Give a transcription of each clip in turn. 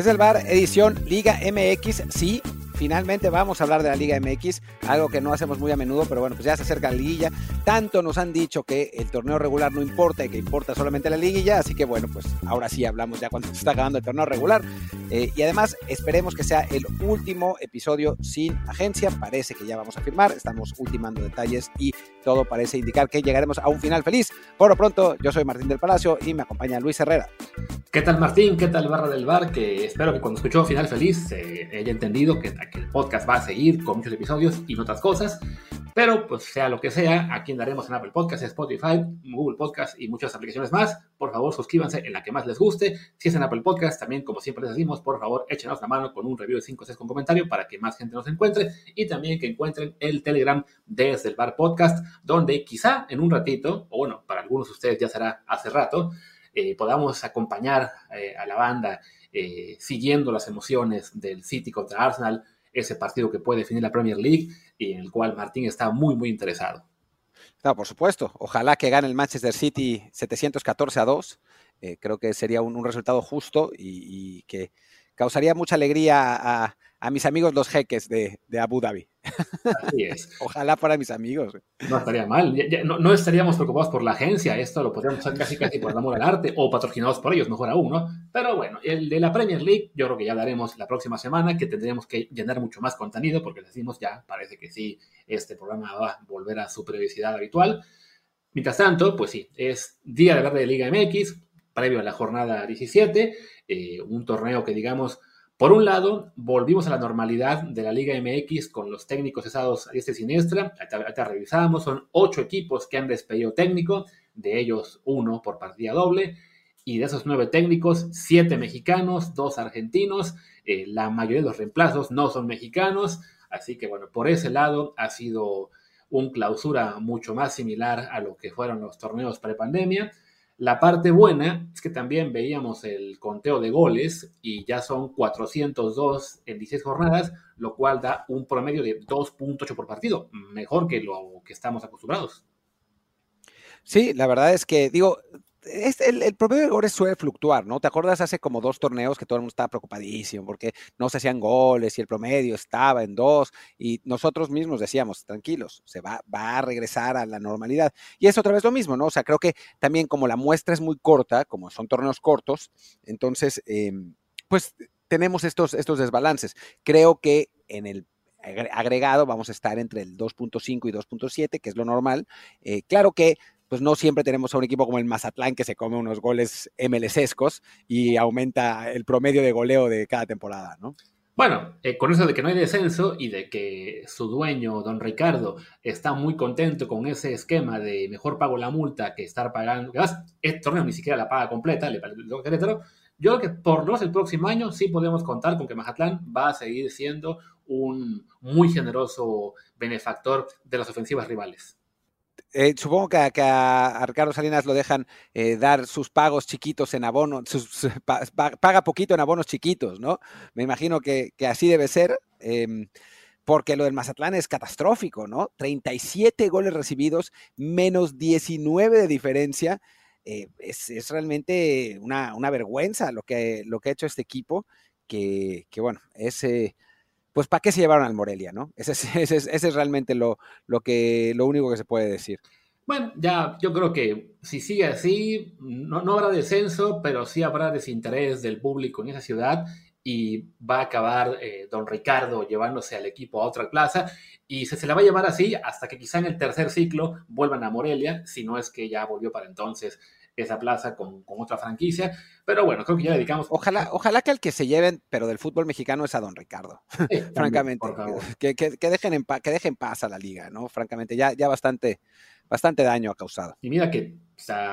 Desde el bar, edición Liga MX, sí, finalmente vamos a hablar de la Liga MX, algo que no hacemos muy a menudo, pero bueno, pues ya se acerca la liguilla. Tanto nos han dicho que el torneo regular no importa y que importa solamente la liguilla, así que bueno, pues ahora sí hablamos ya cuando se está acabando el torneo regular. Eh, y además esperemos que sea el último episodio sin agencia, parece que ya vamos a firmar, estamos ultimando detalles y todo parece indicar que llegaremos a un final feliz. Por lo pronto, yo soy Martín del Palacio y me acompaña Luis Herrera. ¿Qué tal Martín? ¿Qué tal Barra del Bar? Que espero que cuando escuchó Final Feliz eh, haya entendido que el podcast va a seguir con muchos episodios y otras cosas. Pero, pues sea lo que sea, aquí andaremos en Apple Podcasts, Spotify, Google Podcasts y muchas aplicaciones más. Por favor, suscríbanse en la que más les guste. Si es en Apple Podcasts, también, como siempre les decimos, por favor, échenos la mano con un review de 5 o 6 con comentario para que más gente nos encuentre. Y también que encuentren el Telegram desde el Bar Podcast, donde quizá en un ratito, o bueno, para algunos de ustedes ya será hace rato, eh, podamos acompañar eh, a la banda eh, siguiendo las emociones del City contra Arsenal ese partido que puede definir la Premier League y en el cual Martín está muy, muy interesado. No, por supuesto. Ojalá que gane el Manchester City 714 a 2. Eh, creo que sería un, resultado justo y, que causaría mucha alegría a mis amigos los jeques de, Abu Dhabi. Así es. Ojalá para mis amigos. No estaría mal. no, estaríamos preocupados por la agencia. Esto lo podríamos hacer casi casi por el amor al arte o patrocinados por ellos, mejor aún, ¿no? Pero bueno, el de la Premier League, yo creo que ya daremos la próxima semana, que tendremos que llenar mucho más contenido, porque decimos ya, parece que sí, este programa va a volver a su periodicidad habitual. Mientras tanto, pues sí, es día de verde de Liga MX, previo a la jornada 17, eh, un torneo que digamos por un lado, volvimos a la normalidad de la Liga MX con los técnicos cesados a diestra y siniestra. Ahorita revisamos, son ocho equipos que han despedido técnico, de ellos uno por partida doble. Y de esos nueve técnicos, siete mexicanos, dos argentinos. Eh, la mayoría de los reemplazos no son mexicanos. Así que bueno, por ese lado ha sido un clausura mucho más similar a lo que fueron los torneos pre-pandemia. La parte buena es que también veíamos el conteo de goles y ya son 402 en 16 jornadas, lo cual da un promedio de 2.8 por partido, mejor que lo que estamos acostumbrados. Sí, la verdad es que, digo, el, el, promedio de goles suele fluctuar, ¿no? ¿Te acuerdas hace como dos torneos que todo el mundo estaba preocupadísimo porque no se hacían goles y el promedio estaba en dos y nosotros mismos decíamos, tranquilos, se va, va a regresar a la normalidad. Y es otra vez lo mismo, ¿no? O sea, creo que también como la muestra es muy corta, como son torneos cortos, entonces, em, pues tenemos estos, estos desbalances. Creo que en el agregado vamos a estar entre el 2.5 y 2.7, que es lo normal. Eh, claro que pues no siempre tenemos a un equipo como el Mazatlán que se come unos goles MLCescos y aumenta el promedio de goleo de cada temporada, ¿no? Bueno, eh, con eso de que no hay descenso y de que su dueño, don Ricardo, está muy contento con ese esquema de mejor pago la multa que estar pagando, además, este torneo ni siquiera la paga completa, le Querétaro, yo creo que por lo el próximo año sí podemos contar con que Mazatlán va a seguir siendo un muy generoso benefactor de las ofensivas rivales. Eh, supongo que, a, Ricardo Salinas lo dejan eh, dar sus pagos chiquitos en abonos, paga poquito en abonos chiquitos, ¿no? Me imagino que, así debe ser, em, porque lo del Mazatlán es catastrófico, ¿no? 37 goles recibidos, menos 19 de diferencia. Eh, es, realmente una, vergüenza lo que, lo que ha hecho este equipo, que, que bueno, es pues ¿para qué se llevaron al Morelia, no? Ese es, ese es, realmente lo, lo, que, lo único que se puede decir. Bueno, ya yo creo que si sigue así, no, no habrá descenso, pero sí habrá desinterés del público en esa ciudad y va a acabar eh, don Ricardo llevándose al equipo a otra plaza y se, se la va a llevar así hasta que quizá en el tercer ciclo vuelvan a Morelia, si no es que ya volvió para entonces esa plaza con, otra franquicia. Pero bueno, creo que ya dedicamos. Ojalá, ojalá que el que se lleven, pero del fútbol mexicano es a don Ricardo. Francamente. Que, que, dejen en que dejen paz a la liga, ¿no? Francamente, ya, ya bastante, bastante daño ha causado. Y mira que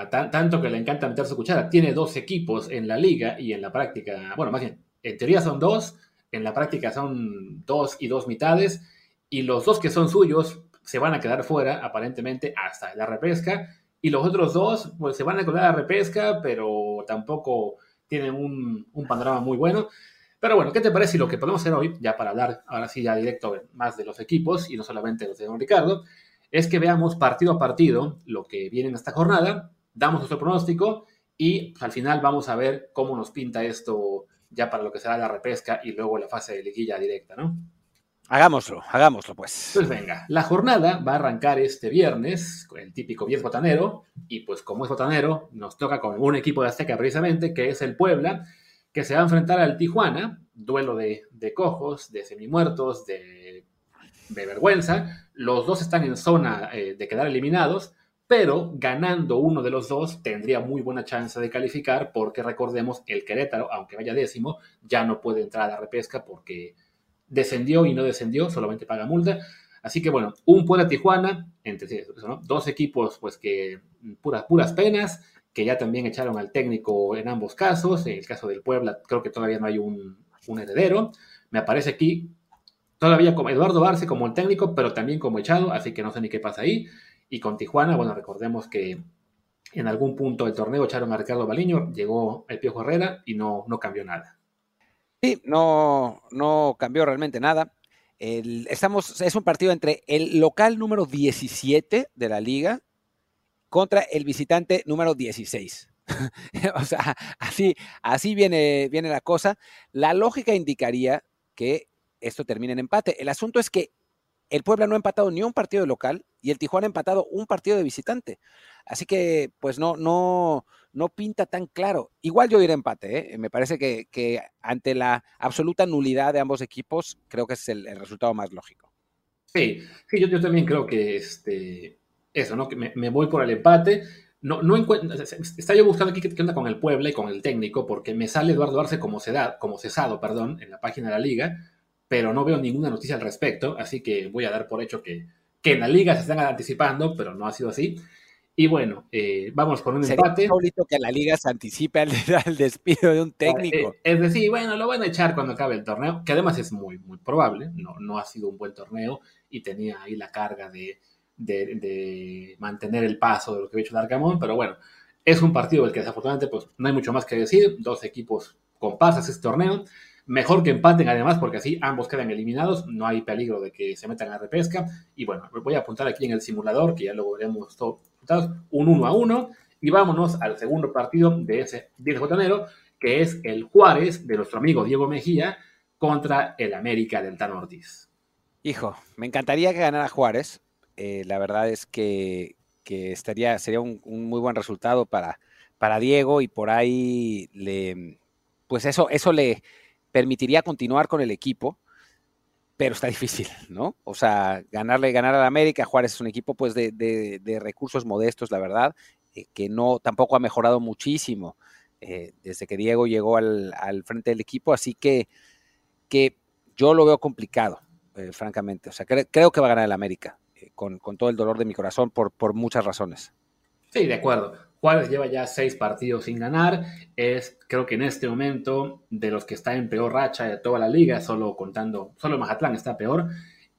tanto que le encanta meter su cuchara, tiene dos equipos en la liga y en la práctica, bueno, más bien, en teoría son dos, en la práctica son dos y dos mitades, y los dos que son suyos se van a quedar fuera, aparentemente, hasta la repesca y los otros dos, pues se van a colar a repesca, pero tampoco tienen un, panorama muy bueno. Pero bueno, ¿qué te parece si lo que podemos hacer hoy, ya para hablar ahora sí ya directo más de los equipos y no solamente los de Don Ricardo, es que veamos partido a partido lo que viene en esta jornada, damos nuestro pronóstico y al final vamos a ver cómo nos pinta esto ya para lo que será la repesca y luego la fase de liguilla directa, ¿no? Hagámoslo, hagámoslo pues. Pues venga, la jornada va a arrancar este viernes con el típico 10 botanero y pues como es botanero nos toca con un equipo de Azteca precisamente que es el Puebla que se va a enfrentar al Tijuana, duelo de, de cojos, de semimuertos, de, de, vergüenza. Los dos están en zona eh, de quedar eliminados, pero ganando uno de los dos tendría muy buena chance de calificar porque recordemos el Querétaro, aunque vaya décimo, ya no puede entrar a la repesca porque descendió y no descendió, solamente paga multa. Así que bueno, un Puebla Tijuana, entre ¿no? dos equipos pues que puras, puras penas, que ya también echaron al técnico en ambos casos. En el caso del Puebla creo que todavía no hay un, un heredero. Me aparece aquí todavía como Eduardo Barce como el técnico, pero también como echado, así que no sé ni qué pasa ahí. Y con Tijuana, bueno, recordemos que en algún punto del torneo echaron a Ricardo Baliño, llegó el Piojo Herrera y no, no cambió nada. Sí, no, no cambió realmente nada. Estamos, es un partido entre el local número 17 de la liga contra el visitante número 16. o sea, así, así viene, viene la cosa. La lógica indicaría que esto termine en empate. El asunto es que el Puebla no ha empatado ni un partido de local y el Tijuana ha empatado un partido de visitante. Así que, pues no, no, no pinta tan claro. Igual yo iré empate, ¿eh? me parece que, ante la absoluta nulidad de ambos equipos, creo que es el, resultado más lógico. Sí, sí yo, también creo que este, eso, ¿no? Que me, voy por el empate. No, no encuentro, está yo buscando aquí qué onda con el Puebla y con el técnico, porque me sale Eduardo Arce como, como cesado, perdón, en la página de la liga, pero no veo ninguna noticia al respecto, así que voy a dar por hecho que, que en la liga se están anticipando, pero no ha sido así. Y bueno, eh, vamos con un Sería empate. favorito que la liga se anticipe al, al despido de un técnico. Eh, es decir, bueno, lo van a echar cuando acabe el torneo, que además es muy, muy probable. No, no ha sido un buen torneo y tenía ahí la carga de, de, de mantener el paso de lo que había hecho Dargamón, pero bueno, es un partido del que desafortunadamente pues, no hay mucho más que decir. Dos equipos comparsas este torneo. Mejor que empaten además, porque así ambos quedan eliminados, no hay peligro de que se metan a repesca. Y bueno, voy a apuntar aquí en el simulador, que ya luego veremos todo, un 1 a 1. Y vámonos al segundo partido de ese 10 de que es el Juárez de nuestro amigo Diego Mejía contra el América del Tan Ortiz. Hijo, me encantaría que ganara Juárez. Eh, la verdad es que, que estaría, sería un, un, muy buen resultado para, para Diego y por ahí le, pues eso, eso le, permitiría continuar con el equipo, pero está difícil, ¿no? O sea, ganarle, ganar al América, Juárez es un equipo pues de, de, de recursos modestos, la verdad, eh, que no, tampoco ha mejorado muchísimo eh, desde que Diego llegó al, frente del equipo, así que, que yo lo veo complicado, eh, francamente. O sea, cre creo que va a ganar el América, con, con, todo el dolor de mi corazón, por, por muchas razones. Sí, de acuerdo. Juárez lleva ya seis partidos sin ganar. Es, creo que en este momento, de los que está en peor racha de toda la liga, solo contando, solo Mazatlán está peor.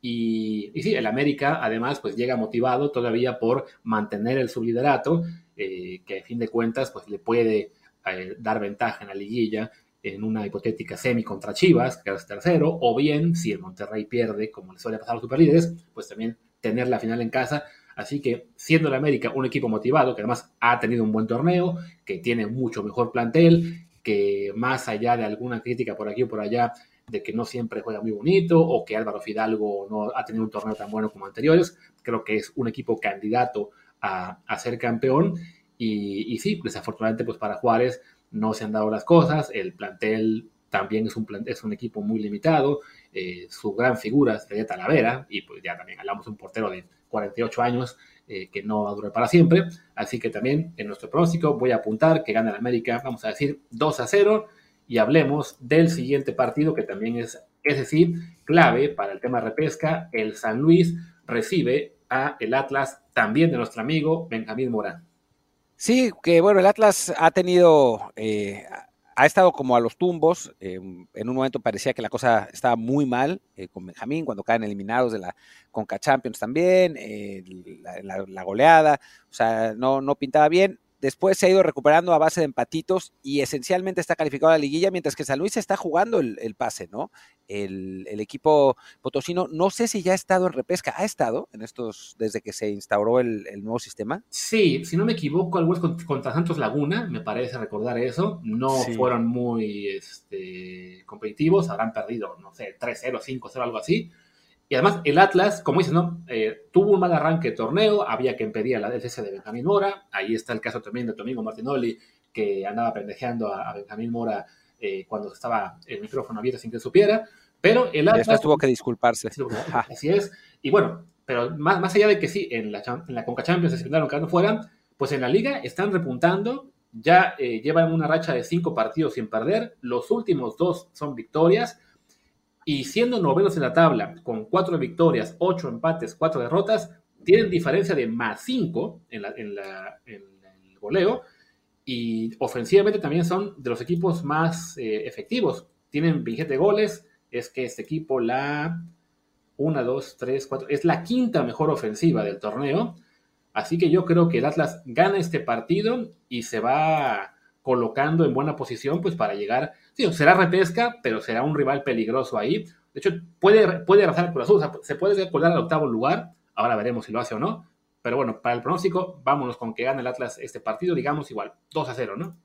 Y, y sí, el América, además, pues llega motivado todavía por mantener el subliderato, eh, que a fin de cuentas, pues le puede eh, dar ventaja en la liguilla en una hipotética semi contra Chivas, que es tercero, o bien, si el Monterrey pierde, como le suele pasar a los superlíderes, pues también tener la final en casa Así que, siendo el América un equipo motivado, que además ha tenido un buen torneo, que tiene mucho mejor plantel, que más allá de alguna crítica por aquí o por allá, de que no siempre juega muy bonito o que Álvaro Fidalgo no ha tenido un torneo tan bueno como anteriores, creo que es un equipo candidato a, ser campeón. Y, y, sí, desafortunadamente, pues para Juárez no se han dado las cosas, el plantel también es un, es un equipo muy limitado, eh, su gran figura sería Talavera, y pues ya también hablamos de un portero de 48 años eh, que no va a durar para siempre, así que también en nuestro pronóstico voy a apuntar que gana el América, vamos a decir 2 a 0, y hablemos del siguiente partido que también es, es decir, clave para el tema repesca, el San Luis recibe a el Atlas también de nuestro amigo Benjamín Morán. Sí, que bueno, el Atlas ha tenido, eh, ha estado como a los tumbos. Eh, en un momento parecía que la cosa estaba muy mal eh, con Benjamín cuando caen eliminados de la Conca Champions también, eh, la, la, la, goleada, o sea, no, no pintaba bien. Después se ha ido recuperando a base de empatitos y esencialmente está calificado a la liguilla, mientras que San Luis está jugando el, el pase, ¿no? el, equipo potosino. No sé si ya ha estado en repesca. ¿Ha estado en estos desde que se instauró el, nuevo sistema? Sí, si no me equivoco, algo es contra Santos Laguna, me parece recordar eso. No fueron muy este, competitivos, habrán perdido, no sé, 3-0, 5-0, algo así. Y además, el Atlas, como dices, ¿no? Eh, tuvo un mal arranque de torneo, había que impedir la defensa de Benjamín Mora. Ahí está el caso también de Domingo Martinoli, que andaba pendejeando a, Benjamín Mora eh, cuando estaba el micrófono abierto sin que supiera. Pero el Atlas. tuvo que disculparse. Así es. Y bueno, pero más, más allá de que sí, en la, en la Conca Champions se esperaron que no fueran, pues en la liga están repuntando. Ya eh, llevan una racha de cinco partidos sin perder. Los últimos dos son victorias. Y siendo novenos en la tabla, con cuatro victorias, ocho empates, cuatro derrotas, tienen diferencia de más cinco en, el goleo. Y ofensivamente también son de los equipos más eh, efectivos. Tienen 27 goles, es que este equipo la 1, 2, 3, 4, es la quinta mejor ofensiva del torneo. Así que yo creo que el Atlas gana este partido y se va colocando en buena posición pues para llegar, será repesca, pero será un rival peligroso ahí. De hecho, puede, puede arrasar el Cruz se puede colar al octavo lugar, ahora veremos si lo hace o no. Pero bueno, para el pronóstico, vámonos con que gane el Atlas este partido, digamos igual, 2 a 0, ¿no?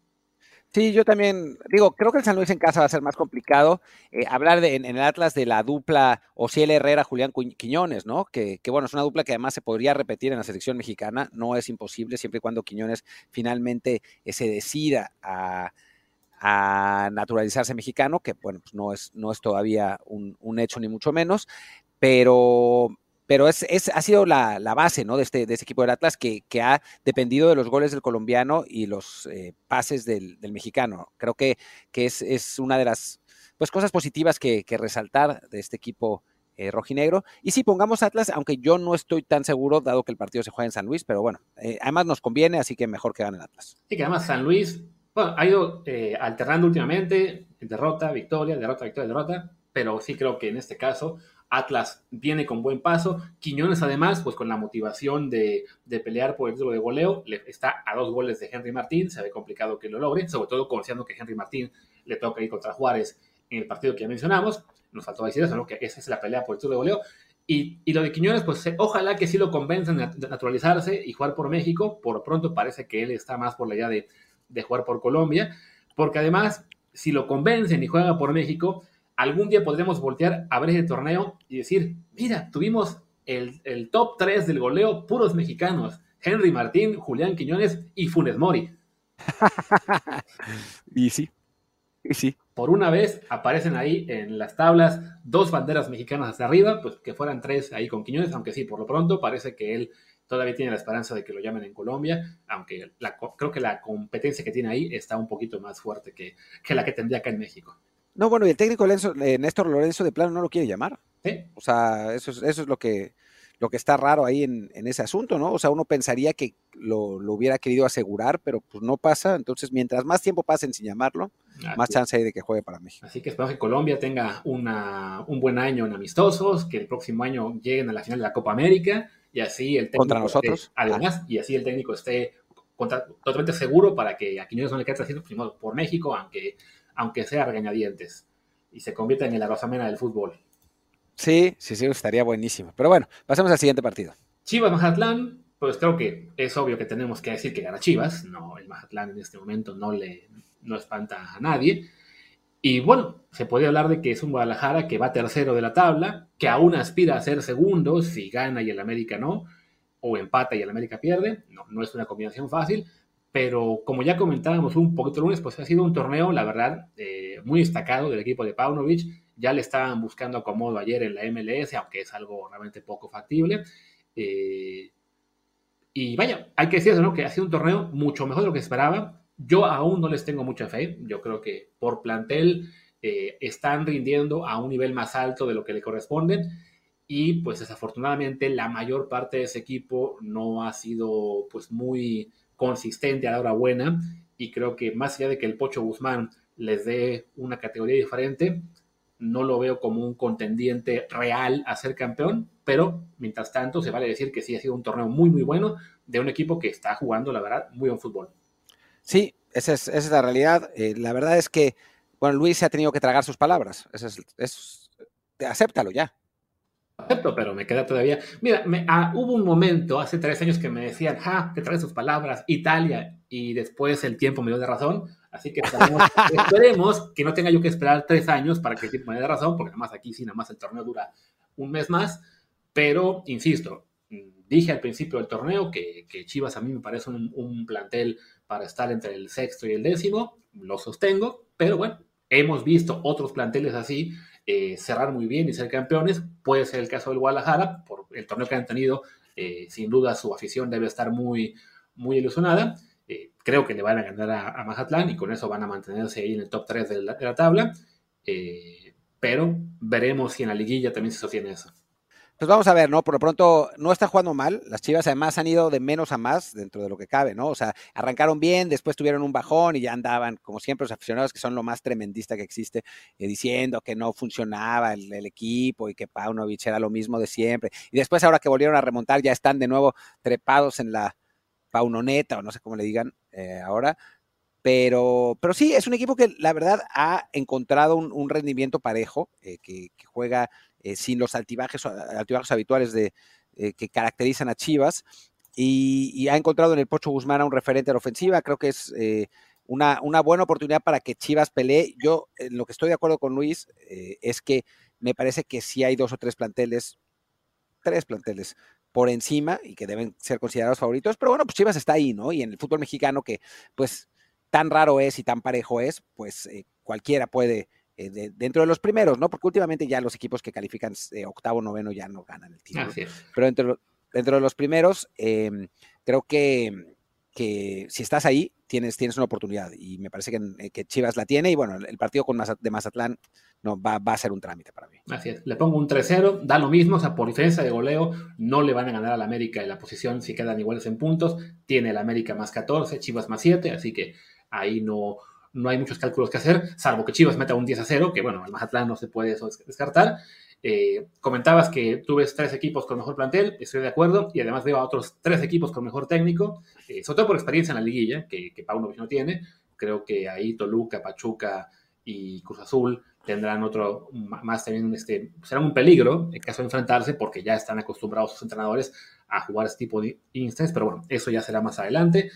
Sí, yo también digo, creo que el San Luis en casa va a ser más complicado. Eh, hablar de, en, el Atlas de la dupla Ociel Herrera, Julián Quiñones, ¿no? Que, que, bueno, es una dupla que además se podría repetir en la selección mexicana. No es imposible siempre y cuando Quiñones finalmente eh, se decida a, naturalizarse mexicano, que bueno, pues no es, no es todavía un hecho ni mucho menos. Pero, pero es, es, ha sido la, base ¿no? de, este, de este equipo del Atlas que, que, ha dependido de los goles del colombiano y los eh, pases del, mexicano. Creo que, que es, es, una de las pues, cosas positivas que, que resaltar de este equipo eh, rojinegro. Y si pongamos Atlas, aunque yo no estoy tan seguro, dado que el partido se juega en San Luis, pero bueno, eh, además nos conviene, así que mejor que gane el Atlas. Sí, que además San Luis bueno, ha ido alternando últimamente, derrota, victoria, derrota, victoria, derrota, pero sí creo que en este caso Atlas viene con buen paso. Quiñones, además, pues con la motivación de, pelear por el título de goleo, le, está a dos goles de Henry Martín. Se ve complicado que lo logre, sobre todo conociendo que Henry Martín le toca ir contra Juárez en el partido que ya mencionamos. Nos faltó decir eso, ¿no? Que esa es la pelea por el título de goleo. Y, lo de Quiñones, pues ojalá que sí lo convenzan de naturalizarse y jugar por México. Por pronto parece que él está más por la idea de, de jugar por Colombia, porque además, si lo convencen y juega por México, algún día podremos voltear a ver ese torneo y decir, mira, tuvimos el, top 3 del goleo puros mexicanos, Henry Martín, Julián Quiñones y Funes Mori. y sí, y sí. Por una vez aparecen ahí en las tablas dos banderas mexicanas hacia arriba, pues que fueran tres ahí con Quiñones, aunque sí, por lo pronto parece que él todavía tiene la esperanza de que lo llamen en Colombia, aunque creo que la competencia que tiene ahí está un poquito más fuerte que, que la que tendría acá en México. No, bueno, y el técnico eh, Néstor Lorenzo de plano no lo quiere llamar. O sea, eso es, eso es lo que lo que está raro ahí en, ese asunto, ¿no? O sea, uno pensaría que lo, hubiera querido asegurar, pero pues no pasa. Entonces, mientras más tiempo pasen sin llamarlo, más chance hay de que juegue para México. Así que esperamos que Colombia tenga una, un buen año en amistosos, que el próximo año lleguen a la final de la Copa América y así el técnico. Contra nosotros. además, y así el técnico esté totalmente seguro para que a Quiñones no le quede haciendo por México, aunque aunque sea regañadientes, y se convierta en el Rosamena del fútbol. Sí, sí, sí, estaría buenísimo. Pero bueno, pasemos al siguiente partido. Chivas Mazatlán, pues creo que es obvio que tenemos que decir que gana Chivas. No, el Mazatlán en este momento no le no espanta a nadie. Y bueno, se puede hablar de que es un Guadalajara que va tercero de la tabla, que aún aspira a ser segundo si gana y el América no, o empata y el América pierde. No, no es una combinación fácil, pero como ya comentábamos un poquito lunes, pues ha sido un torneo, la verdad, eh, muy destacado del equipo de Paunovic. Ya le estaban buscando acomodo ayer en la MLS, aunque es algo realmente poco factible. Eh, y vaya, hay que decir eso, ¿no? Que ha sido un torneo mucho mejor de lo que esperaba. Yo aún no les tengo mucha fe. Yo creo que por plantel eh, están rindiendo a un nivel más alto de lo que le corresponde. Y pues desafortunadamente la mayor parte de ese equipo no ha sido pues muy consistente a la hora buena y creo que más allá de que el Pocho Guzmán les dé una categoría diferente, no lo veo como un contendiente real a ser campeón, pero mientras tanto se vale decir que sí ha sido un torneo muy muy bueno de un equipo que está jugando, la verdad, muy buen fútbol. Sí, esa es, esa es la realidad. Eh, la verdad es que, bueno, Luis se ha tenido que tragar sus palabras. Es, acéptalo ya. Acepto, pero me queda todavía. Mira, ah, hubo un momento hace tres años que me decían, ah, te traes sus palabras, Italia, y después el tiempo me dio de razón. Así que esperemos, que no tenga yo que esperar tres años para que el tiempo me dé razón, porque nada más aquí sí, nada más el torneo dura un mes más. Pero, insisto, dije al principio del torneo que, Chivas a mí me parece un, plantel para estar entre el sexto y el décimo, lo sostengo, pero bueno, hemos visto otros planteles así eh, cerrar muy bien y ser campeones, puede ser el caso del Guadalajara, por el torneo que han tenido, eh, sin duda su afición debe estar muy, muy ilusionada. Eh, creo que le van a ganar a, Mazatlán y con eso van a mantenerse ahí en el top 3 de la, de la tabla. pero veremos si en la liguilla también se sostiene eso. Pues vamos a ver, ¿no? Por lo pronto no está jugando mal. Las Chivas además han ido de menos a más dentro de lo que cabe, ¿no? O sea, arrancaron bien, después tuvieron un bajón y ya andaban, como siempre, los aficionados que son lo más tremendista que existe, eh, diciendo que no funcionaba el, equipo y que Paunovic era lo mismo de siempre. Y después, ahora que volvieron a remontar, ya están de nuevo trepados en la Paunoneta, o no sé cómo le digan eh, ahora. Pero, pero sí, es un equipo que la verdad ha encontrado un, rendimiento parejo, eh, que, juega eh, sin los altibajos, habituales de, eh, que caracterizan a Chivas. Y, ha encontrado en el Pocho Guzmán a un referente a la ofensiva. Creo que es una, buena oportunidad para que Chivas pelee. Yo, en lo que estoy de acuerdo con Luis, es que me parece que sí hay dos o tres planteles, tres planteles por encima y que deben ser considerados favoritos. Pero bueno, pues Chivas está ahí, ¿no? Y en el fútbol mexicano, que pues tan raro es y tan parejo es, pues cualquiera puede eh, dentro de los primeros, ¿no? Porque últimamente ya los equipos que califican eh, octavo, noveno ya no ganan el título. Pero dentro, dentro de los primeros, em, creo que, que si estás ahí, tienes, tienes una oportunidad. Y me parece que, eh, que Chivas la tiene. Y bueno, el partido con de Mazatlán no, va, va, a ser un trámite para mí. Así es. Le pongo un 3-0, da lo mismo, o sea, por diferencia de goleo, no le van a ganar al América en la posición si quedan iguales en puntos. Tiene el América más 14, Chivas más 7, así que ahí no, no hay muchos cálculos que hacer, salvo que Chivas meta un 10 a 0, que bueno, al Mazatlán no se puede eso descartar. Eh, comentabas que tú ves tres equipos con mejor plantel, estoy de acuerdo, y además veo a otros tres equipos con mejor técnico, eh, sobre todo por experiencia en la liguilla, que, que Pauno no tiene. Creo que ahí Toluca, Pachuca y Cruz Azul tendrán otro, más también, este, serán un peligro en caso de enfrentarse, porque ya están acostumbrados sus entrenadores a jugar este tipo de instantes, pero bueno, eso ya será más adelante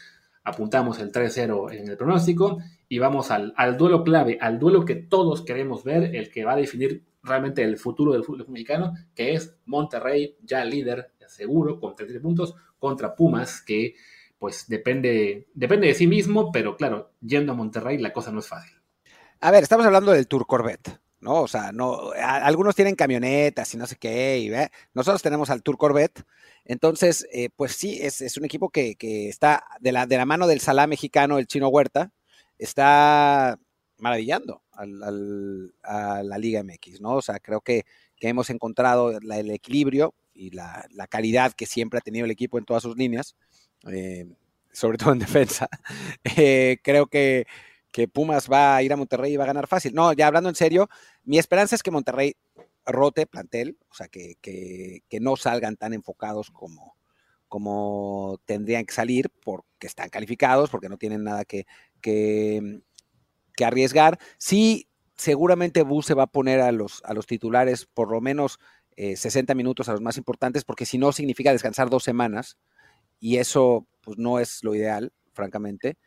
apuntamos el 3-0 en el pronóstico y vamos al, duelo clave, al duelo que todos queremos ver, el que va a definir realmente el futuro del fútbol mexicano, que es Monterrey, ya líder, seguro, con 33 puntos, contra Pumas, que pues depende, depende de sí mismo, pero claro, yendo a Monterrey la cosa no es fácil. A ver, estamos hablando del Tour Corvette. ¿No? O sea, no, algunos tienen camionetas y no sé qué, y nosotros tenemos al Tour Corvette, entonces, eh, pues sí, es, un equipo que, está de la, de la mano del Salá mexicano, el chino Huerta, está maravillando a la Liga MX, ¿no? O sea, creo que, hemos encontrado el equilibrio y la, calidad que siempre ha tenido el equipo en todas sus líneas, eh, sobre todo en defensa. Eh, creo que que Pumas va a ir a Monterrey y va a ganar fácil. No, ya hablando en serio, mi esperanza es que Monterrey rote plantel, o sea, que, no salgan tan enfocados como, como tendrían que salir porque están calificados, porque no tienen nada que, que, arriesgar. Sí, seguramente Bus se va a poner a los, a los titulares por lo menos 60 eh, minutos a los más importantes, porque si no significa descansar dos semanas, y eso pues no es lo ideal, francamente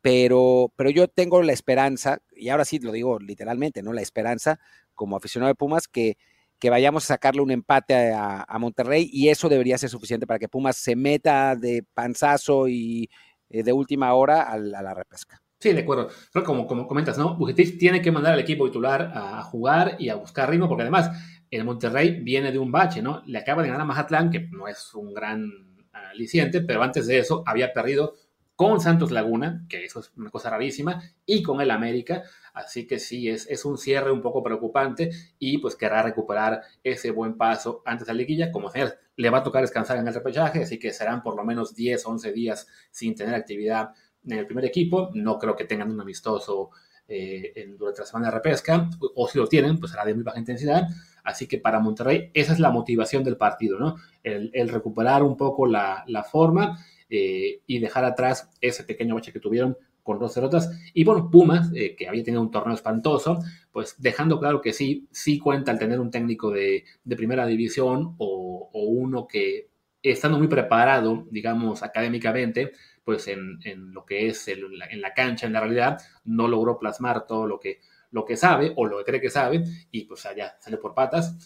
pero, pero yo tengo la esperanza, y ahora sí lo digo literalmente, ¿no? La esperanza como aficionado de Pumas que, que vayamos a sacarle un empate a, Monterrey y eso debería ser suficiente para que Pumas se meta de panzazo y eh, de última hora a, la repesca. Sí, de acuerdo. Pero como, como comentas, ¿no? Tiene que mandar al equipo titular a jugar y a buscar ritmo, porque además el Monterrey viene de un bache, ¿no? Le acaba de ganar a Mazatlán, que no es un gran aliciente, pero antes de eso había perdido con Santos Laguna, que eso es una cosa rarísima, y con el América. Así que sí, es, es un cierre un poco preocupante y pues querrá recuperar ese buen paso antes de la liguilla. Como sea, le va a tocar descansar en el repechaje, así que serán por lo menos 10, 11 días sin tener actividad en el primer equipo. No creo que tengan un amistoso eh, durante la semana de repesca, o si lo tienen, pues será de muy baja intensidad. Así que para Monterrey esa es la motivación del partido, ¿no? El, recuperar un poco la, la forma eh, y dejar atrás ese pequeño bache que tuvieron con dos derrotas. Y bueno, Pumas, eh, que había tenido un torneo espantoso, pues dejando claro que sí, sí cuenta al tener un técnico de, primera división o, uno que estando muy preparado, digamos, académicamente, pues en, lo que es en la cancha, en la realidad, no logró plasmar todo lo que, lo que sabe o lo que cree que sabe y pues allá sale por patas.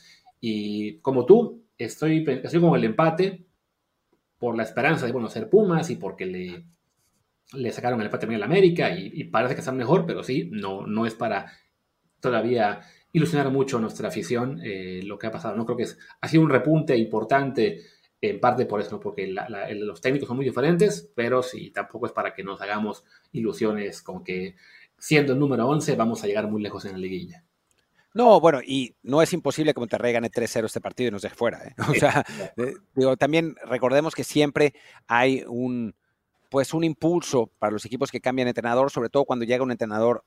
Y como tú, estoy, estoy con el empate por la esperanza de, bueno, ser Pumas y porque le, le sacaron el empate a la América y, parece que están mejor, pero sí, no, no es para todavía ilusionar mucho a nuestra afición eh, lo que ha pasado. No creo que ha sido un repunte importante en parte por eso, porque los técnicos son muy diferentes, pero sí, tampoco es para que nos hagamos ilusiones con que siendo el número 11 vamos a llegar muy lejos en la liguilla. No, bueno, y no es imposible que Monterrey gane 3-0 este partido y nos deje fuera. ¿eh? O sea, eh, digo, también recordemos que siempre hay un, pues un impulso para los equipos que cambian entrenador, sobre todo cuando llega un entrenador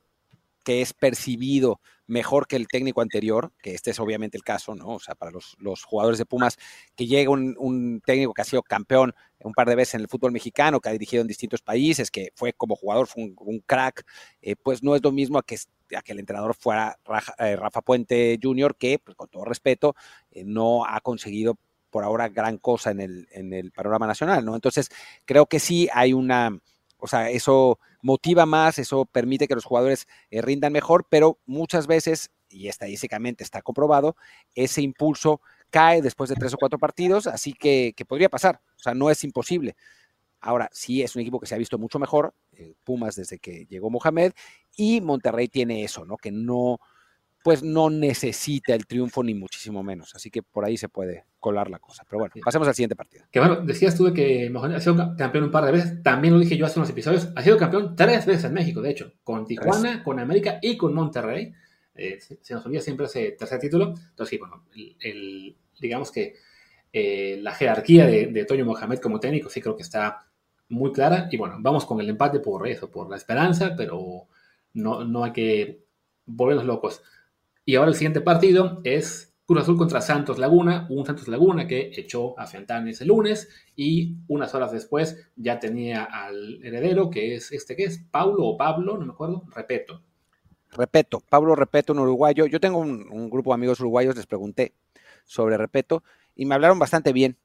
que es percibido mejor que el técnico anterior, que este es obviamente el caso, ¿no? O sea, para los, jugadores de Pumas, que llega un, técnico que ha sido campeón un par de veces en el fútbol mexicano, que ha dirigido en distintos países, que fue como jugador, fue un, crack, eh, pues no es lo mismo a que, que el entrenador fuera eh, Rafa, Puente Jr., que, pues, con todo respeto, eh, no ha conseguido por ahora gran cosa en el, en el panorama nacional, ¿no? Entonces, creo que sí hay una, o sea, eso motiva más, eso permite que los jugadores eh, rindan mejor, pero muchas veces, y estadísticamente está comprobado, ese impulso cae después de tres o cuatro partidos, así que, podría pasar, o sea, no es imposible. Ahora, sí es un equipo que se ha visto mucho mejor, eh, Pumas desde que llegó Mohamed, y Monterrey tiene eso, ¿no? Que no, pues no necesita el triunfo ni muchísimo menos. Así que por ahí se puede colar la cosa. Pero bueno, pasemos al siguiente partido. Que bueno, decías tú de que ha sido campeón un par de veces. También lo dije yo hace unos episodios. Ha sido campeón tres veces en México, de hecho. Con Tijuana, con América y con Monterrey. Eh, se, nos olvida siempre ese tercer título. Entonces, sí, bueno, el, digamos que eh, la jerarquía de, de, Toño Mohamed como técnico sí creo que está muy clara. Y bueno, vamos con el empate por eso, por la esperanza, pero no, no hay que volvernos locos. Y ahora el siguiente partido es Cruz Azul contra Santos Laguna, un Santos Laguna que echó a Fentanes el lunes y unas horas después ya tenía al heredero, que es este que es, Paulo o Pablo, no me acuerdo, Repeto. Repeto, Pablo Repeto, un uruguayo. Yo tengo un, grupo de amigos uruguayos, les pregunté sobre Repeto y me hablaron bastante bien.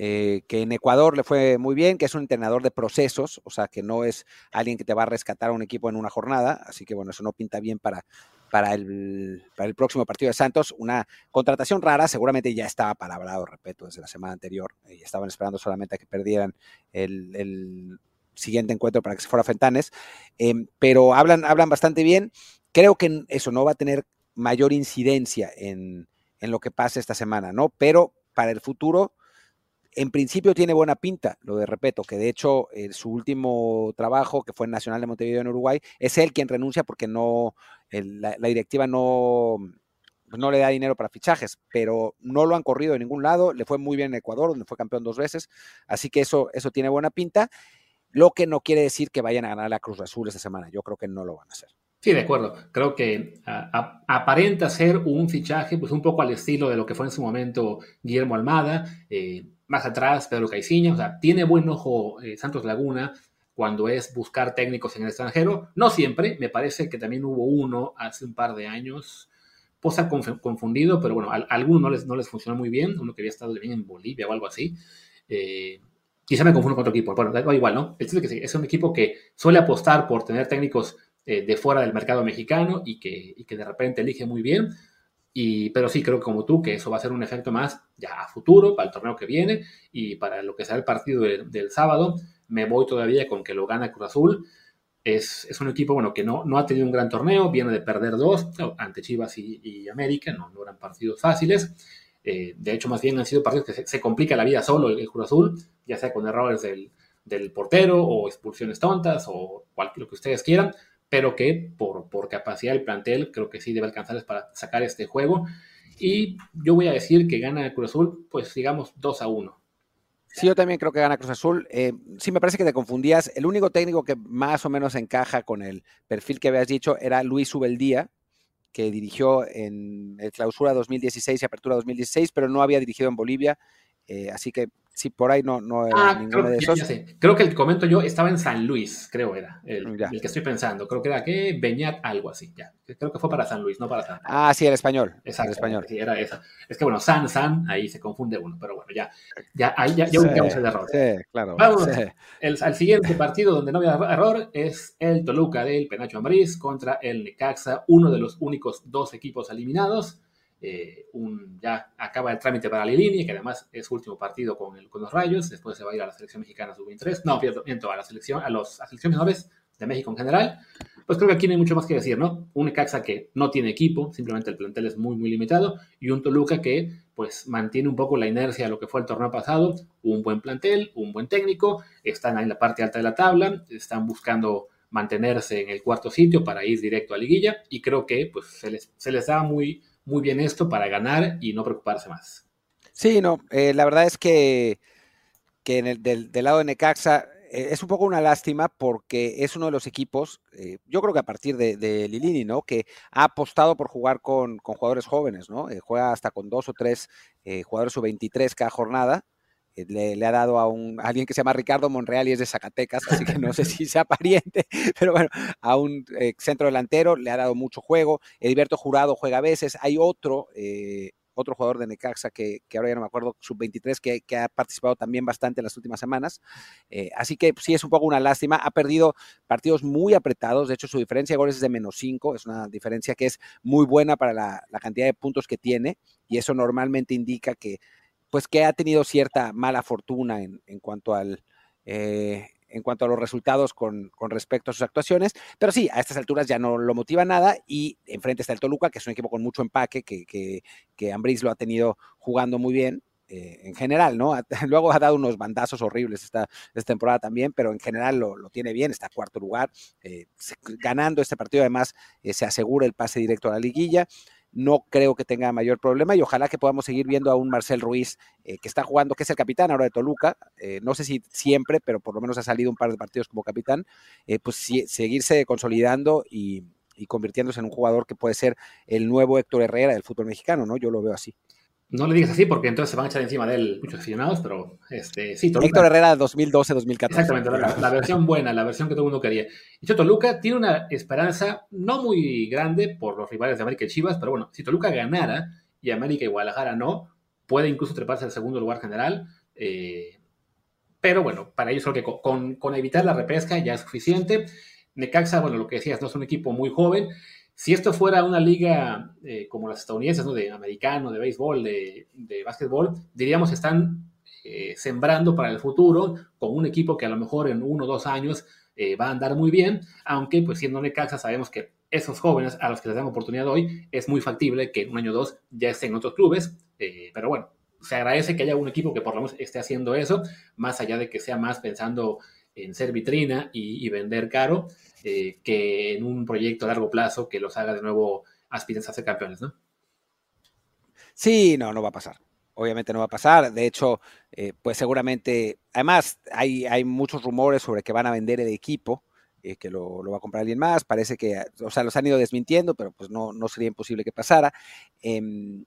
Eh, que en Ecuador le fue muy bien, que es un entrenador de procesos, o sea, que no es alguien que te va a rescatar a un equipo en una jornada, así que bueno, eso no pinta bien para, para el, para el próximo partido de Santos. Una contratación rara, seguramente ya estaba palabrado, repito, desde la semana anterior. Y estaban esperando solamente a que perdieran el, siguiente encuentro para que se fuera Fentanes. Em, pero hablan, hablan bastante bien. Creo que eso no va a tener mayor incidencia en, en lo que pase esta semana, ¿no? Pero para el futuro, en principio tiene buena pinta, lo de Repeto, que de hecho eh, su último trabajo, que fue en Nacional de Montevideo en Uruguay, es él quien renuncia porque no, la, directiva no, no le da dinero para fichajes, pero no lo han corrido de ningún lado, le fue muy bien en Ecuador, donde fue campeón dos veces, así que eso, eso tiene buena pinta, lo que no quiere decir que vayan a ganar la Cruz Azul esta semana, yo creo que no lo van a hacer. Sí, de acuerdo. Creo que aparenta ser un fichaje, pues un poco al estilo de lo que fue en su momento Guillermo Almada, eh, más atrás Pedro Caiciña, o sea, tiene buen ojo eh, Santos Laguna cuando es buscar técnicos en el extranjero. No siempre, me parece que también hubo uno hace un par de años, posa confundido, pero bueno, a, algunos no les, no les funcionó muy bien, uno que había estado bien en Bolivia o algo así. Eh, quizá me confundo con otro equipo, bueno, da igual, ¿no? Es, que es un equipo que suele apostar por tener técnicos eh, de fuera del mercado mexicano y que, y que de repente elige muy bien pero sí, creo como tú que eso va a ser un efecto más ya a futuro, para el torneo que viene y para lo que será el partido del, sábado. Me voy todavía con que lo gana Cruz Azul. Es, es, un equipo bueno, que no, no ha tenido un gran torneo, viene de perder dos ante Chivas y, América, no, no, eran partidos fáciles. Eh, de hecho, más bien han sido partidos que se, complica la vida solo el, Cruz Azul, ya sea con errores del, del portero o expulsiones tontas o cualquier lo que ustedes quieran pero que por, por capacidad del plantel creo que sí debe alcanzarles para sacar este juego. Y yo voy a decir que gana Cruz Azul, pues digamos 2 a 1. Sí, yo también creo que gana Cruz Azul. Eh, sí, me parece que te confundías. El único técnico que más o menos encaja con el perfil que habías dicho era Luis Ubeldía, que dirigió en clausura 2016 y apertura 2016, pero no había dirigido en Bolivia. Eh, así que si por ahí no, no era ah, ninguno de esos. Creo que el comento yo estaba en San Luis, creo era, el, que estoy pensando. Creo que era que Beñat, algo así, ya. Creo que fue para San Luis, no para San Ah, sí, el español. Exacto. El español. Sí, era esa. Es que bueno, San, San, ahí se confunde uno, pero bueno, ya, ya, ahí ya, ya ubicamos el error. Sí, claro. Vamos el, al siguiente partido donde no había error es el Toluca del Penacho Ambriz contra el Necaxa, uno de los únicos dos equipos eliminados. Eh, un, ya acaba el trámite para Lilini, que además es su último partido con, el, con los Rayos, después se va a ir a la selección mexicana sub-23, no, miento, a la selección, a, los, a selecciones menores de México en general, pues creo que aquí no hay mucho más que decir, ¿no? Un Necaxa que no tiene equipo, simplemente el plantel es muy, muy limitado, y un Toluca que pues mantiene un poco la inercia de lo que fue el torneo pasado, un buen plantel, un buen técnico, están ahí en la parte alta de la tabla, están buscando mantenerse en el cuarto sitio para ir directo a liguilla, y creo que pues se les, se les da muy muy bien esto para ganar y no preocuparse más. Sí, no, eh, la verdad es que, que en el, del, lado de Necaxa eh, es un poco una lástima porque es uno de los equipos, eh, yo creo que a partir de, Lilini, ¿no? Que ha apostado por jugar con, jugadores jóvenes, ¿no? juega hasta con dos o tres jugadores sub-23 cada jornada le, ha dado a, un, alguien que se llama Ricardo Monreal y es de Zacatecas, así que no sé si sea pariente, pero bueno, a un eh, centro delantero le ha dado mucho juego. Heriberto Jurado juega a veces. Hay otro, eh, otro jugador de Necaxa que, ahora ya no me acuerdo, sub-23, que, ha participado también bastante en las últimas semanas. Eh, así que sí, es un poco una lástima. Ha perdido partidos muy apretados. De hecho, su diferencia de goles es de menos 5. Es una diferencia que es muy buena para la, la cantidad de puntos que tiene. Y eso normalmente indica que pues que ha tenido cierta mala fortuna en, cuanto al eh, en cuanto a los resultados con, respecto a sus actuaciones, pero sí, a estas alturas ya no lo motiva nada y enfrente está el Toluca, que es un equipo con mucho empaque, que, que, que Ambris lo ha tenido jugando muy bien, eh, en general, ¿no? Luego ha dado unos bandazos horribles esta, esta temporada también, pero en general lo, tiene bien, está a cuarto lugar, eh, ganando este partido además se asegura el pase directo a la liguilla no creo que tenga mayor problema y ojalá que podamos seguir viendo a un Marcel Ruiz eh, que está jugando, que es el capitán ahora de Toluca, eh, no sé si siempre, pero por lo menos ha salido un par de partidos como capitán, eh, pues seguirse consolidando y, y, convirtiéndose en un jugador que puede ser el nuevo Héctor Herrera del fútbol mexicano, ¿no? Yo lo veo así. No le digas así porque entonces se van a echar encima de él muchos aficionados, pero este, sí, Toluca. Héctor Herrera 2012-2014. Exactamente, la, versión buena, la versión que todo el mundo quería. Y Toluca tiene una esperanza no muy grande por los rivales de América y Chivas, pero bueno, si Toluca ganara y América y Guadalajara no, puede incluso treparse al segundo lugar general. Eh, pero bueno, para ellos creo que con, con, evitar la repesca ya es suficiente. Necaxa, bueno, lo que decías, no es un equipo muy joven, si esto fuera una liga eh, como las estadounidenses, ¿no? de americano, de béisbol, de, de básquetbol, diríamos que están eh, sembrando para el futuro con un equipo que a lo mejor en uno o dos años eh, va a andar muy bien, aunque pues siendo Necaxa sabemos que esos jóvenes a los que les dan oportunidad hoy es muy factible que en un año o dos ya estén en otros clubes, pero bueno, se agradece que haya un equipo que por lo menos esté haciendo eso, más allá de que sea más pensando en ser vitrina y vender caro, eh, que en un proyecto a largo plazo que los haga de nuevo aspirantes a ser campeones, ¿no? Sí, no, no va a pasar. Obviamente no va a pasar. De hecho, eh, pues seguramente, además hay, hay muchos rumores sobre que van a vender el equipo. Eh, que lo, va a comprar alguien más, parece que, o sea, los han ido desmintiendo, pero pues no, no sería imposible que pasara. Em,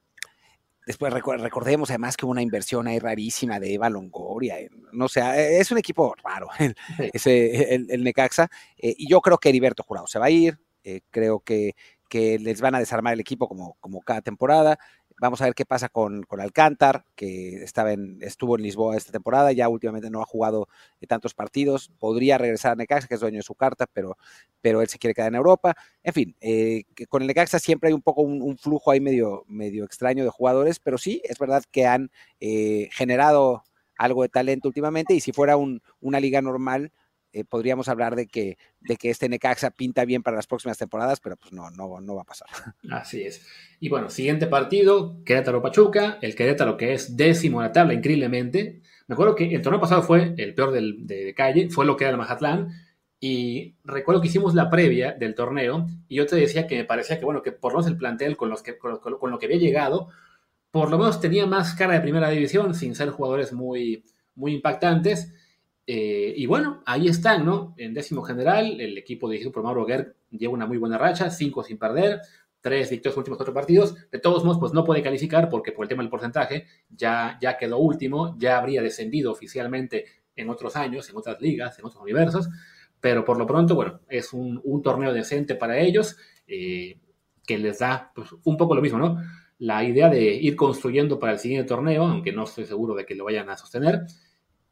Después recordemos además que hubo una inversión ahí rarísima de Eva Longoria. No sé, e, es un equipo raro ese, el, Necaxa. Eh, y yo creo que Heriberto Jurado se va a ir. Eh, creo que, que, les van a desarmar el equipo como, como cada temporada. Vamos a ver qué pasa con, con Alcántar, que estaba en, estuvo en Lisboa esta temporada, ya últimamente no ha jugado tantos partidos. Podría regresar a Necaxa, que es dueño de su carta, pero, pero él se quiere quedar en Europa. En fin, eh, con el Necaxa siempre hay un poco un, flujo ahí medio, medio extraño de jugadores, pero sí, es verdad que han eh, generado algo de talento últimamente y si fuera un, una liga normal, eh, podríamos hablar de que, de que este Necaxa pinta bien para las próximas temporadas, pero pues no, no, no va a pasar. Así es. Y bueno, siguiente partido, Querétaro-Pachuca, el Querétaro que es décimo en la tabla, increíblemente. Me acuerdo que el torneo pasado fue el peor del, de, calle, fue lo que era el Mazatlán, y recuerdo que hicimos la previa del torneo, y yo te decía que me parecía que, bueno, que por lo menos el plantel con, los que, con, lo que había llegado, por lo menos tenía más cara de primera división, sin ser jugadores muy, muy impactantes, eh, y bueno, ahí están, ¿no? En décimo general, el equipo dirigido por Mauro Guerr lleva una muy buena racha, cinco sin perder, tres victorias en los últimos cuatro partidos. De todos modos, pues no puede calificar porque por el tema del porcentaje ya, ya quedó último, ya habría descendido oficialmente en otros años, en otras ligas, en otros universos. Pero por lo pronto, bueno, es un, torneo decente para ellos eh, que les da pues, un poco lo mismo, ¿no? La idea de ir construyendo para el siguiente torneo, aunque no estoy seguro de que lo vayan a sostener.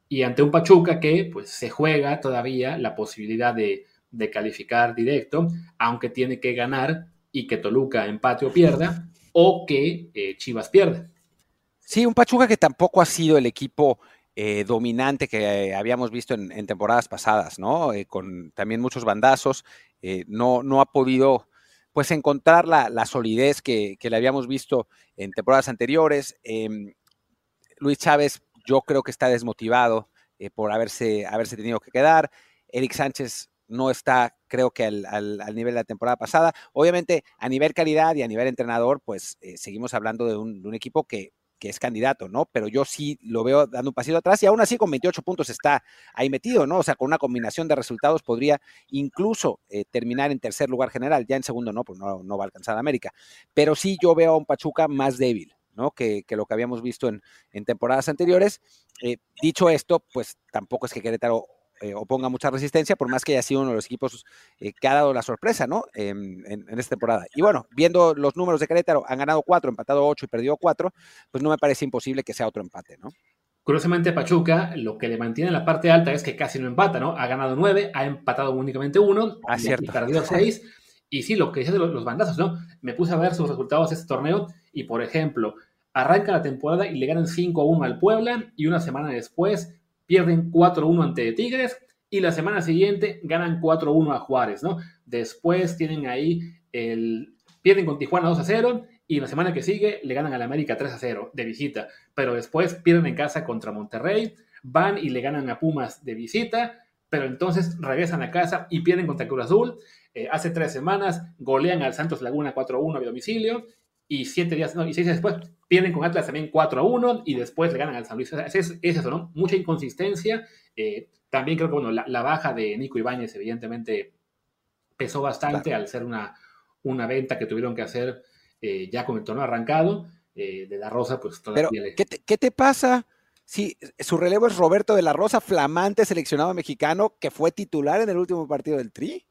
Y ante un Pachuca que pues se juega todavía la posibilidad de, de calificar directo, aunque tiene que ganar y que Toluca empate o pierda, o que eh, Chivas pierda. Sí, un Pachuca que tampoco ha sido el equipo eh, dominante que eh, habíamos visto en, temporadas pasadas, ¿no? con también muchos bandazos, no, no ha podido pues encontrar la, solidez que, le habíamos visto en temporadas anteriores. Em, Luis Chávez yo creo que está desmotivado por haberse, haberse tenido que quedar. Eric Sánchez no está, creo que al, nivel de la temporada pasada. Obviamente, a nivel calidad y a nivel entrenador, pues eh, seguimos hablando de un, equipo que, es candidato, ¿no? Pero yo sí lo veo dando un pasito atrás y aún así con 28 puntos está ahí metido, ¿no? O sea, con una combinación de resultados podría incluso eh, terminar en tercer lugar general, ya en segundo no, pues no, va a alcanzar a América. Pero sí yo veo a un Pachuca más débil, ¿no? Que, lo que habíamos visto en, temporadas anteriores. Eh, dicho esto, pues tampoco es que Querétaro eh, oponga mucha resistencia, por más que haya sido uno de los equipos eh, que ha dado la sorpresa, ¿no? En, esta temporada. Y bueno, viendo los números de Querétaro, han ganado cuatro, empatado ocho y perdido cuatro, pues no me parece imposible que sea otro empate, ¿no? Curiosamente, Pachuca lo que le mantiene en la parte alta es que casi no empata, ¿no? Ha ganado nueve, ha empatado únicamente uno, ah, y perdido seis. Y sí, lo que dice de los, bandazos, ¿no? Me puse a ver sus resultados de este torneo y, por ejemplo, arranca la temporada y le ganan 5-1 al Puebla y una semana después pierden 4-1 ante Tigres y la semana siguiente ganan 4-1 a Juárez, ¿no? Después tienen ahí el... pierden con Tijuana 2-0 y la semana que sigue le ganan al América 3-0 de visita, pero después pierden en casa contra Monterrey, van y le ganan a Pumas de visita, pero entonces regresan a casa y pierden contra Cruz Azul. Eh, hace tres semanas golean al Santos Laguna 4-1 a domicilio y siete días, no, y seis días después pierden con Atlas también 4 a 1 y después le ganan al San Luis. es, es, eso, ¿no? Mucha inconsistencia. Eh, también creo que bueno, la, baja de Nico Ibáñez, evidentemente, pesó bastante al ser una, una venta que tuvieron que hacer eh, ya con el tono arrancado. De la Rosa, pues todavía Pero, ¿qué, te, ¿qué te pasa? Si su relevo es Roberto de la Rosa, flamante seleccionado mexicano que fue titular en el último partido del Tri.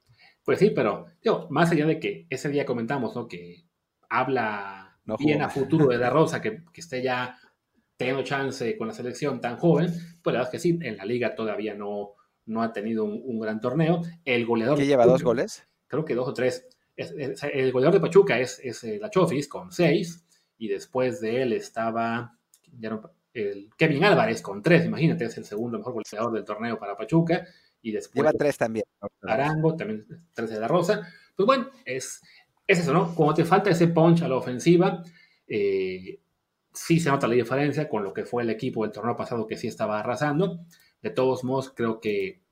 Pues sí, pero más allá de que ese día comentamos, ¿no? Que habla bien a futuro de La Rosa, que, esté ya teniendo chance con la selección tan joven, pues la verdad es que sí, en la liga todavía no, no ha tenido un, gran torneo. El goleador... ¿Qué lleva dos goles? Creo que dos o tres. el goleador de Pachuca es, es eh, la Chofis con seis, y después de él estaba el Kevin Álvarez con tres, imagínate, es el segundo mejor goleador del torneo para Pachuca. Y después Lleva tres también. Arango, también tres de la Rosa. Pues bueno, es, es eso, ¿no? Como te falta ese punch a la ofensiva, eh, sí se nota la diferencia con lo que fue el equipo del torneo pasado que sí estaba arrasando. De todos modos, creo que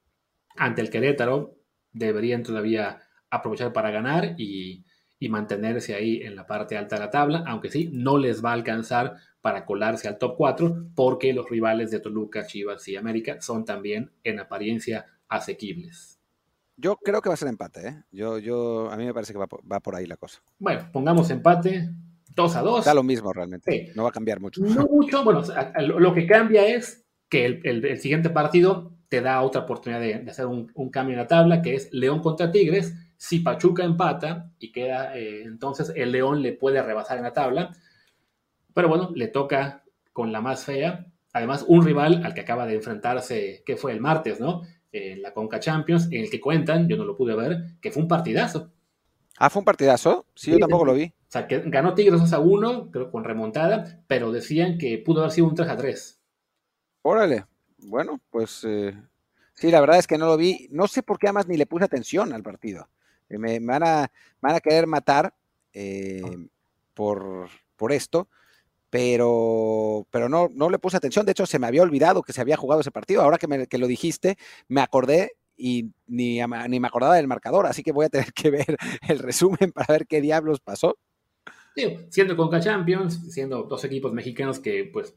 ante el Querétaro deberían todavía aprovechar para ganar y, mantenerse ahí en la parte alta de la tabla, aunque sí, no les va a alcanzar para colarse al top 4 porque los rivales de Toluca, Chivas y América son también en apariencia asequibles. Yo creo que va a ser empate, ¿eh? Yo, yo, a mí me parece que va, por ahí la cosa. Bueno, pongamos empate, 2 a 2. Da lo mismo realmente, no va a cambiar mucho. No mucho, bueno, lo que cambia es que el, siguiente partido te da otra oportunidad de, hacer un, cambio en la tabla, que es León contra Tigres. Si Pachuca empata y queda, eh, entonces el León le puede rebasar en la tabla. Pero bueno, le toca con la más fea. Además, un rival al que acaba de enfrentarse, que fue el martes, ¿no? En la Conca Champions, en el que cuentan, yo no lo pude ver, que fue un partidazo. Ah, fue un partidazo. Sí, yo tampoco lo vi. O sea, que ganó Tigres 2 a 1, creo con remontada, pero decían que pudo haber sido un 3 a 3. Órale. Bueno, pues eh, sí, la verdad es que no lo vi. No sé por qué además ni le puse atención al partido. Eh, me, van, a, van, a, querer matar eh, por, por esto pero, pero no, no le puse atención. De hecho, se me había olvidado que se había jugado ese partido. Ahora que, que lo dijiste, me acordé y ni, ni, me acordaba del marcador, así que voy a tener que ver el resumen para ver qué diablos pasó. siendo Conca Champions, siendo dos equipos mexicanos que pues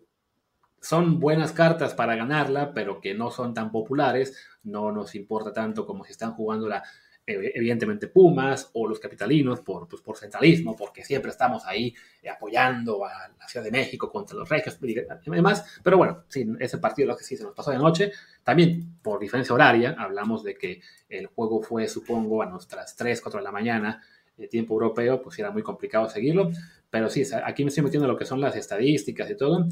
son buenas cartas para ganarla, pero que no son tan populares, no nos importa tanto como si están jugando la evidentemente Pumas o los capitalinos por, pues, por centralismo, porque siempre estamos ahí apoyando a la Ciudad de México contra los Regios y demás. Pero bueno, sí, ese partido lo que sí se nos pasó de noche. También por diferencia horaria, hablamos de que el juego fue, supongo, a nuestras 3, 4 de la mañana, de tiempo europeo, pues era muy complicado seguirlo. Pero sí, aquí me estoy metiendo lo que son las estadísticas y todo.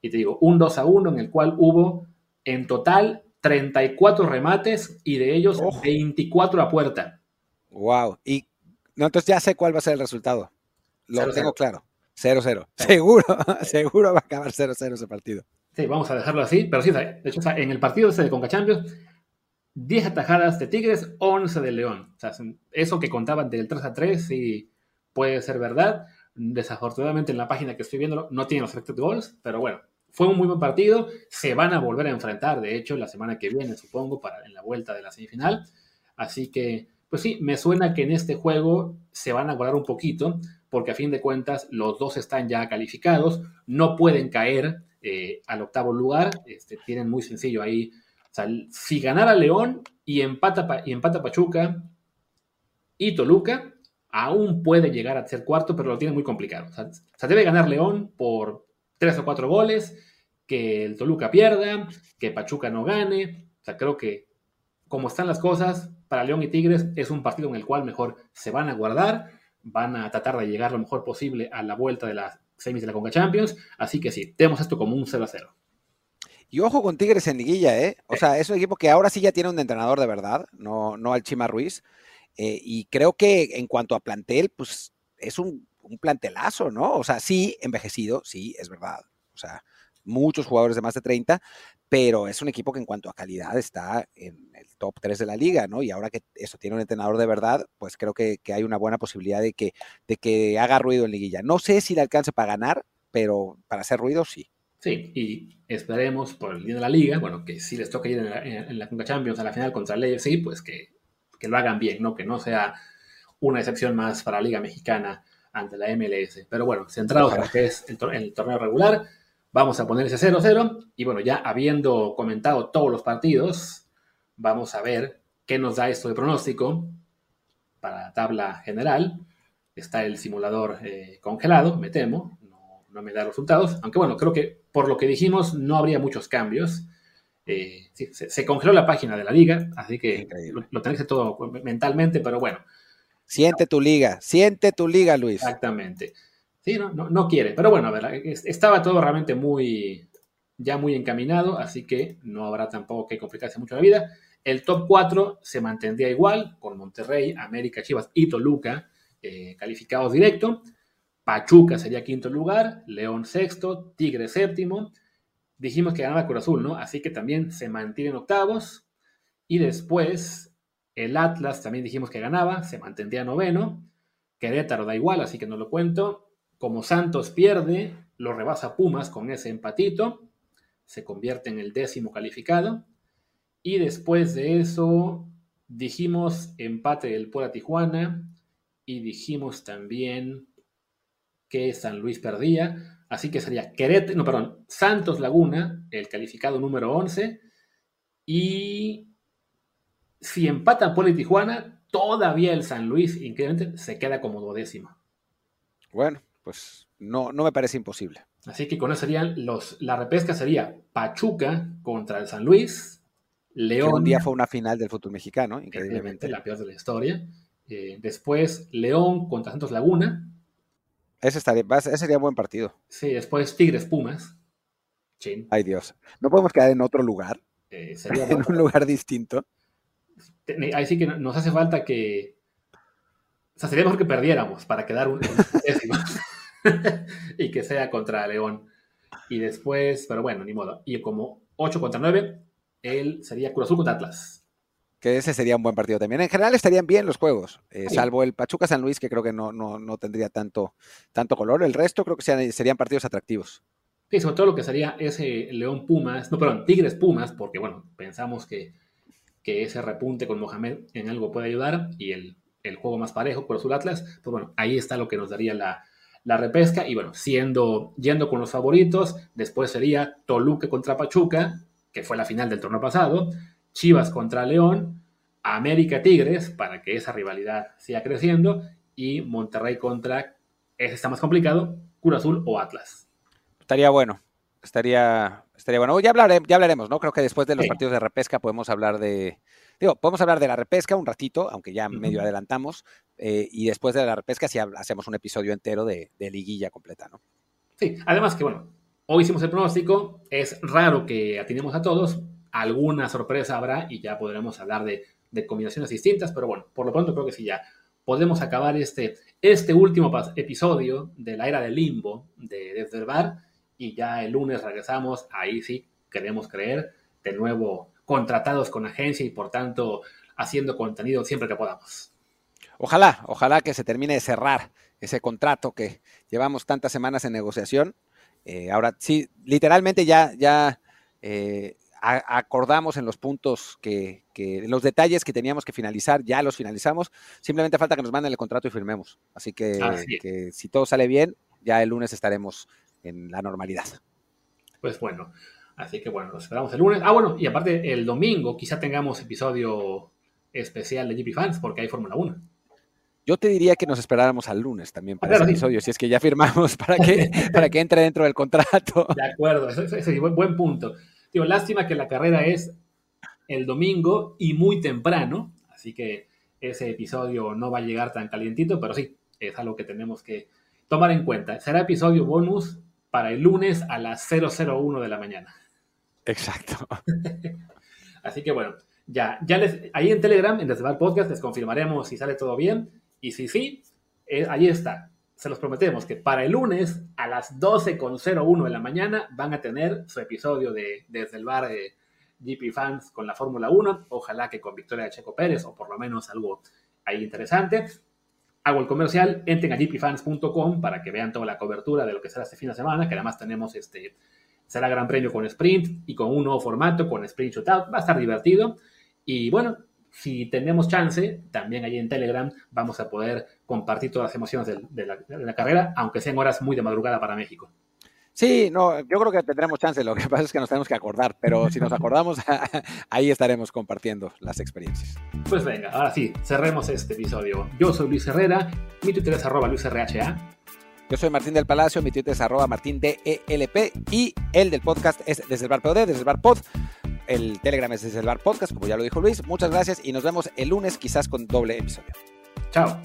Y te digo, un 2 a 1 en el cual hubo en total 34 remates y de ellos 24 a puerta. Wow. Y no, entonces ya sé cuál va a ser el resultado. Lo tengo claro. 0-0. Seguro, seguro va a acabar 0-0 ese partido. Sí, vamos a dejarlo así. Pero sí, de hecho, en el partido ese de Conca Champions, 10 atajadas de Tigres, 11 de León. O sea, eso que contaban del 3 a 3 sí puede ser verdad. Desafortunadamente en la página que estoy viendo no tiene los expected goals, pero bueno, fue un muy buen partido. Se van a volver a enfrentar, de hecho, la semana que viene, supongo, para en la vuelta de la semifinal. Así que, pues sí, me suena que en este juego se van a guardar un poquito, porque a fin de cuentas los dos están ya calificados, no pueden caer eh, al octavo lugar. Este, tienen muy sencillo ahí. O sea, si ganara León y empata, y empata Pachuca y Toluca, aún puede llegar a ser cuarto, pero lo tiene muy complicado. O sea, o sea debe ganar León por tres o cuatro goles, que el Toluca pierda, que Pachuca no gane. O sea, creo que como están las cosas, para León y Tigres es un partido en el cual mejor se van a guardar, van a tratar de llegar lo mejor posible a la vuelta de las semis de la Conca Champions. Así que sí, tenemos esto como un 0 a 0. Y ojo con Tigres en liguilla, ¿eh? O sea, es un equipo que ahora sí ya tiene un entrenador de verdad, no, no al Chima Ruiz. Eh, y creo que en cuanto a plantel, pues es un un plantelazo, ¿no? O sea, sí, envejecido, sí, es verdad. O sea, muchos jugadores de más de 30, pero es un equipo que en cuanto a calidad está en el top 3 de la liga, ¿no? Y ahora que eso tiene un entrenador de verdad, pues creo que, hay una buena posibilidad de que, de que haga ruido en liguilla. No sé si le alcance para ganar, pero para hacer ruido sí. Sí, y esperemos por el día de la liga, bueno, que si les toca ir en la, en, Champions a la final contra el sí, pues que, que lo hagan bien, ¿no? Que no sea una excepción más para la Liga Mexicana ante la MLS. Pero bueno, centrados en lo que es el, el torneo regular, vamos a poner ese 0-0 y bueno, ya habiendo comentado todos los partidos, vamos a ver qué nos da esto de pronóstico para la tabla general. Está el simulador eh, congelado, me temo, no, me da resultados, aunque bueno, creo que por lo que dijimos no habría muchos cambios. Eh, se, congeló la página de la liga, así que lo, lo tenéis todo mentalmente, pero bueno, Siente tu liga, siente tu liga, Luis. Exactamente. Sí, no, no, quiere. Pero bueno, a ver, estaba todo realmente muy, ya muy encaminado, así que no habrá tampoco que complicarse mucho la vida. El top 4 se mantendría igual, con Monterrey, América, Chivas y Toluca eh, calificados directo. Pachuca sería quinto lugar, León sexto, Tigre séptimo. Dijimos que ganaba Cruz Azul, ¿no? Así que también se mantienen octavos. Y después el Atlas también dijimos que ganaba, se mantendría noveno. Querétaro da igual, así que no lo cuento. Como Santos pierde, lo rebasa Pumas con ese empatito. Se convierte en el décimo calificado. Y después de eso, dijimos empate del Puebla Tijuana. Y dijimos también que San Luis perdía. Así que sería Querétaro, no, perdón, Santos Laguna, el calificado número 11. Y si empatan y Tijuana, todavía el San Luis, increíblemente, se queda como duodécimo. Bueno, pues no, no me parece imposible. Así que con eso serían los. La repesca sería Pachuca contra el San Luis, León. un día fue una final del fútbol mexicano, increíblemente. La peor de la historia. Eh, después León contra Santos Laguna. Ese, estaría, ese sería un buen partido. Sí, después Tigres Pumas. Ay Dios. ¿No podemos quedar en otro lugar? Eh, sería en un lugar distinto ahí sí que nos hace falta que. O sea, sería mejor que perdiéramos para quedar un, décimo. y que sea contra León. Y después, pero bueno, ni modo. Y como 8 contra 9, él sería Cruz Azul contra Atlas. Que ese sería un buen partido también. En general estarían bien los juegos, eh, salvo el Pachuca San Luis, que creo que no, no, tendría tanto, tanto color. El resto creo que serían, serían partidos atractivos. Sí, sobre todo lo que sería ese León Pumas, no, perdón, Tigres Pumas, porque bueno, pensamos que que ese repunte con Mohamed en algo puede ayudar y el, juego más parejo por Azul Atlas, pues bueno, ahí está lo que nos daría la, repesca. Y bueno, siendo, yendo con los favoritos, después sería Toluca contra Pachuca, que fue la final del torneo pasado, Chivas contra León, América Tigres para que esa rivalidad siga creciendo y Monterrey contra, ese está más complicado, Cruz Azul o Atlas. Estaría bueno, estaría, estaría bueno. Ya, ya hablaremos, ¿no? Creo que después de los partidos de repesca podemos hablar de, digo, podemos hablar de la repesca un ratito, aunque ya medio adelantamos, eh, y después de la repesca sí hacemos un episodio entero de, de liguilla completa, ¿no? Sí, además que bueno, hoy hicimos el pronóstico, es raro que atinemos a todos, alguna sorpresa habrá y ya podremos hablar de, combinaciones distintas, pero bueno, por lo pronto creo que sí ya podemos acabar este, este último episodio de la era del limbo de Desde el Bar y ya el lunes regresamos, ahí sí queremos creer, de nuevo contratados con agencia y por tanto haciendo contenido siempre que podamos. Ojalá, ojalá que se termine de cerrar ese contrato que llevamos tantas semanas en negociación. Eh, ahora sí, literalmente ya, ya eh, acordamos en los puntos que, los detalles que teníamos que finalizar, ya los finalizamos. Simplemente falta que nos manden el contrato y firmemos. Así que, que, si todo sale bien, ya el lunes estaremos en la normalidad. Pues bueno, así que bueno, nos esperamos el lunes. Ah, bueno, y aparte el domingo quizá tengamos episodio especial de GP Fans porque hay Fórmula 1. Yo te diría que nos esperáramos al lunes también para ese episodio, si es que ya firmamos para que, para que entre dentro del contrato. De acuerdo, ese es buen, buen punto. Digo, lástima que la carrera es el domingo y muy temprano, así que ese episodio no va a llegar tan calientito, pero sí, es algo que tenemos que tomar en cuenta. Será episodio bonus para el lunes a las 001 de la mañana. Exacto. así que bueno, ya, ya les, ahí en Telegram, en Desde Podcast, les confirmaremos si sale todo bien. Y si sí, eh, ahí está se los prometemos que para el lunes a las 12.01 de la mañana van a tener su episodio de Desde el Bar de GP Fans con la Fórmula 1. Ojalá que con victoria de Checo Pérez o por lo menos algo ahí interesante. Hago el comercial, entren a gpfans.com para que vean toda la cobertura de lo que será este fin de semana, que además tenemos este, será gran premio con sprint y con un nuevo formato, con sprint shootout. Va a estar divertido. Y bueno, si tenemos chance, también ahí en Telegram vamos a poder compartir todas las emociones de, la, carrera, aunque sean horas muy de madrugada para México. Sí, no, yo creo que tendremos chance, lo que pasa es que nos tenemos que acordar, pero si nos acordamos, ahí estaremos compartiendo las experiencias. Pues venga, ahora sí, cerremos este episodio. Yo soy Luis Herrera, mi Twitter es arroba luisrha. Yo soy Martín del Palacio, mi Twitter es arroba martindelp y el del podcast es desde el bar POD, desde el bar pod. El Telegram es desde el bar podcast, como ya lo dijo Luis. Muchas gracias y nos vemos el lunes quizás con doble episodio. Chao.